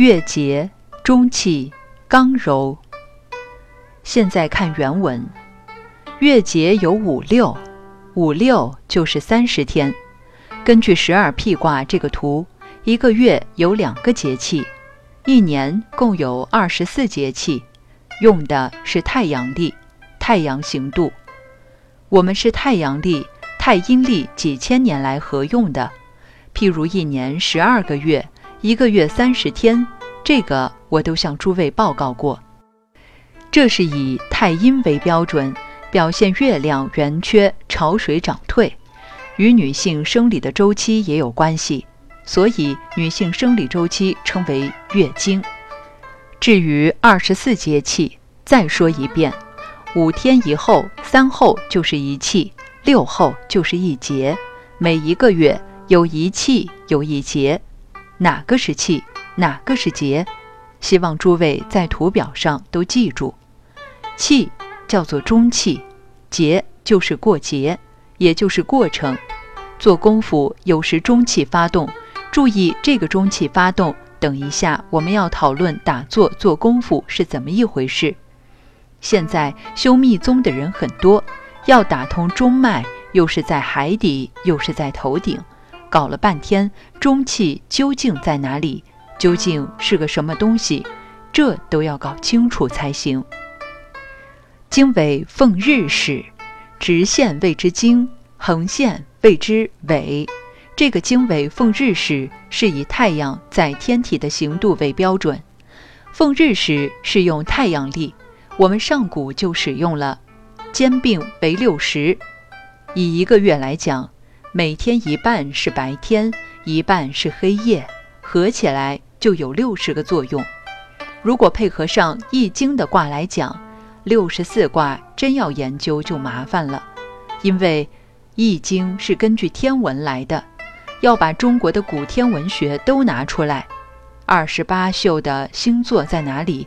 月节，中气，刚柔。现在看原文，月节有五六，五六就是三十天。根据十二辟卦这个图，一个月有两个节气，一年共有二十四节气，用的是太阳历，太阳行度。我们是太阳历、太阴历几千年来合用的。譬如一年十二个月，一个月三十天，这个我都向诸位报告过。这是以太阴为标准，表现月亮圆缺、潮水涨退，与女性生理的周期也有关系，所以女性生理周期称为月经。至于二十四节气，再说一遍：五天以后，三后就是一气，六后就是一节，每一个月。有一气，有一节，哪个是气，哪个是节？希望诸位在图表上都记住。气叫做中气，节就是过节，也就是过程。做功夫有时中气发动，注意这个中气发动。等一下我们要讨论打坐做功夫是怎么一回事。现在修密宗的人很多，要打通中脉，又是在海底，又是在头顶。搞了半天，中气究竟在哪里？究竟是个什么东西？这都要搞清楚才行。经纬奉日始，直线谓之经，横线谓之纬。这个经纬奉日始是以太阳在天体的行度为标准。奉日始是用太阳历，我们上古就使用了。兼并为六十，以一个月来讲。每天一半是白天，一半是黑夜，合起来就有六十个作用。如果配合上《易经》的卦来讲，六十四卦真要研究就麻烦了，因为《易经》是根据天文来的，要把中国的古天文学都拿出来。二十八宿的星座在哪里？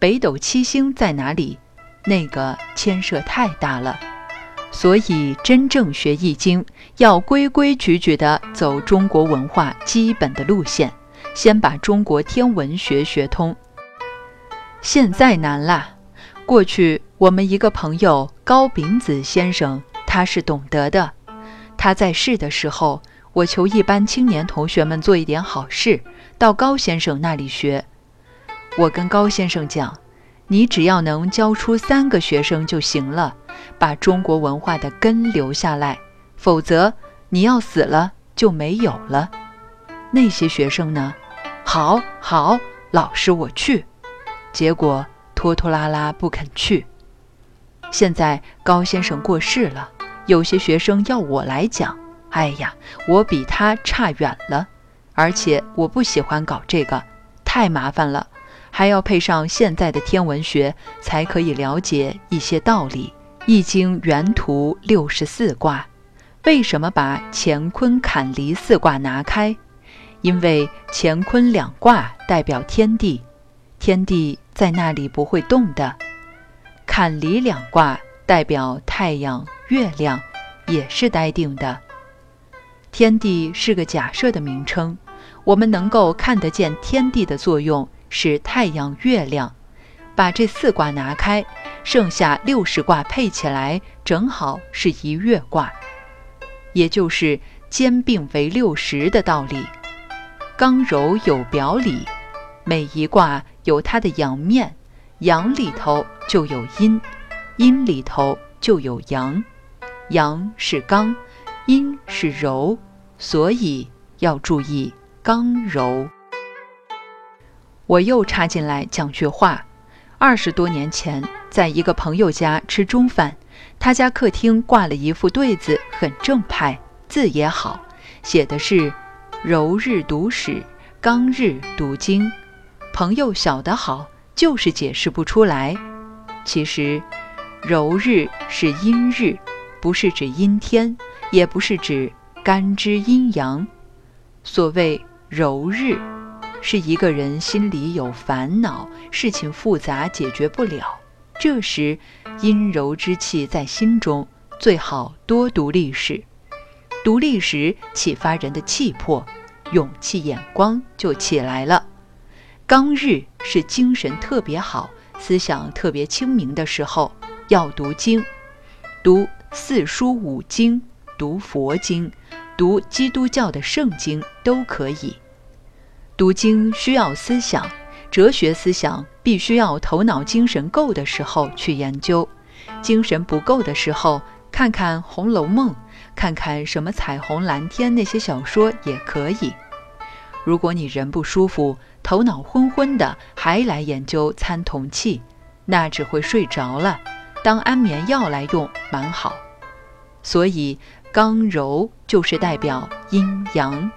北斗七星在哪里？那个牵涉太大了。所以，真正学易经，要规规矩矩地走中国文化基本的路线，先把中国天文学学通。现在难了。过去我们一个朋友高秉子先生，他是懂得的。他在世的时候，我求一般青年同学们做一点好事，到高先生那里学。我跟高先生讲。你只要能教出三个学生就行了，把中国文化的根留下来，否则你要死了就没有了。那些学生呢？好，好，老师我去。结果拖拖拉拉不肯去。现在高先生过世了，有些学生要我来讲，哎呀，我比他差远了，而且我不喜欢搞这个，太麻烦了。还要配上现在的天文学，才可以了解一些道理。《易经》原图六十四卦，为什么把乾坤坎离四卦拿开？因为乾坤两卦代表天地，天地在那里不会动的；坎离两卦代表太阳、月亮，也是待定的。天地是个假设的名称，我们能够看得见天地的作用。是太阳、月亮，把这四卦拿开，剩下六十卦配起来，正好是一月卦，也就是兼并为六十的道理。刚柔有表里，每一卦有它的阳面，阳里头就有阴，阴里头就有阳，阳是刚，阴是柔，所以要注意刚柔。我又插进来讲句话。二十多年前，在一个朋友家吃中饭，他家客厅挂了一副对子，很正派，字也好，写的是“柔日读史，刚日读经”。朋友晓得好，就是解释不出来。其实，柔日是阴日，不是指阴天，也不是指干支阴阳。所谓柔日。是一个人心里有烦恼，事情复杂解决不了，这时阴柔之气在心中，最好多读历史。读历史启发人的气魄、勇气、眼光就起来了。刚日是精神特别好、思想特别清明的时候，要读经，读四书五经，读佛经，读基督教的圣经都可以。读经需要思想，哲学思想必须要头脑精神够的时候去研究，精神不够的时候，看看《红楼梦》。看看什么彩虹蓝天那些小说也可以。如果你人不舒服，头脑昏昏的，还来研究参同气，那只会睡着了。当安眠药来用蛮好。所以刚柔就是代表阴阳，《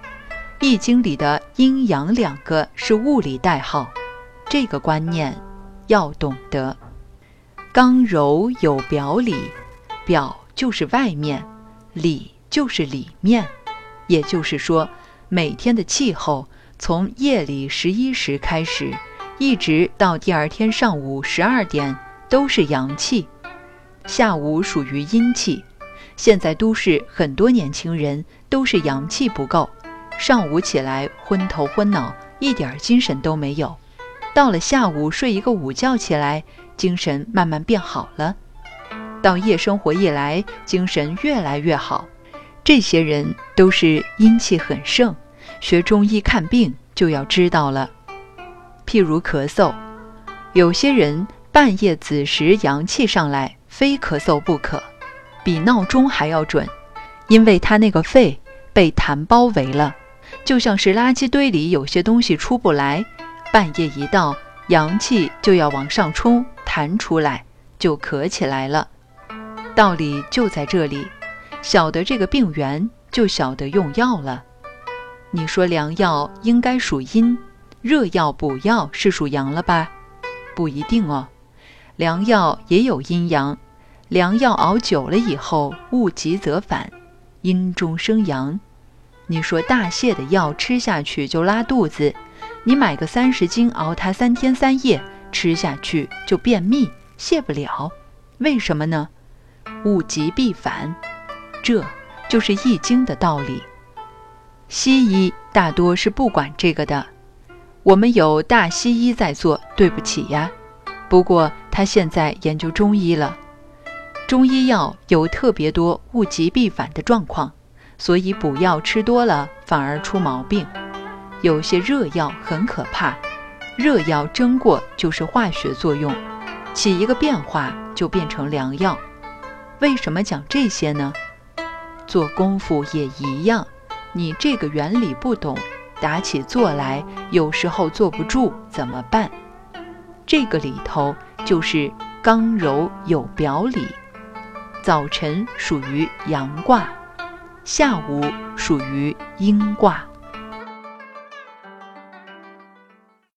易经》里的阴阳两个是物理代号，这个观念要懂得。刚柔有表里，表就是外面。里就是里面，也就是说，每天的气候从夜里十一时开始，一直到第二天上午十二点都是阳气，下午属于阴气。现在都市很多年轻人都是阳气不够，上午起来昏头昏脑，一点精神都没有，到了下午睡一个午觉起来，精神慢慢变好了。到夜生活一来，精神越来越好。这些人都是阴气很盛，学中医看病就要知道了。譬如咳嗽，有些人半夜子时阳气上来，非咳嗽不可，比闹钟还要准，因为他那个肺被痰包围了，就像是垃圾堆里有些东西出不来，半夜一到，阳气就要往上冲，弹出来就咳起来了。道理就在这里，晓得这个病源，就晓得用药了。你说凉药应该属阴，热药补药是属阳了吧？不一定哦，凉药也有阴阳。凉药熬久了以后，物极则反，阴中生阳。你说大泻的药吃下去就拉肚子，你买个三十斤熬它三天三夜，吃下去就便秘，泻不了。为什么呢？物极必反，这就是《易经》的道理。西医大多是不管这个的，我们有大西医在做，对不起呀。不过他现在研究中医了，中医药有特别多物极必反的状况，所以补药吃多了反而出毛病。有些热药很可怕，热药蒸过就是化学作用，起一个变化就变成凉药。为什么讲这些呢？做功夫也一样，你这个原理不懂，打起坐来有时候坐不住怎么办？这个里头就是刚柔有表里，早晨属于阳卦，下午属于阴卦。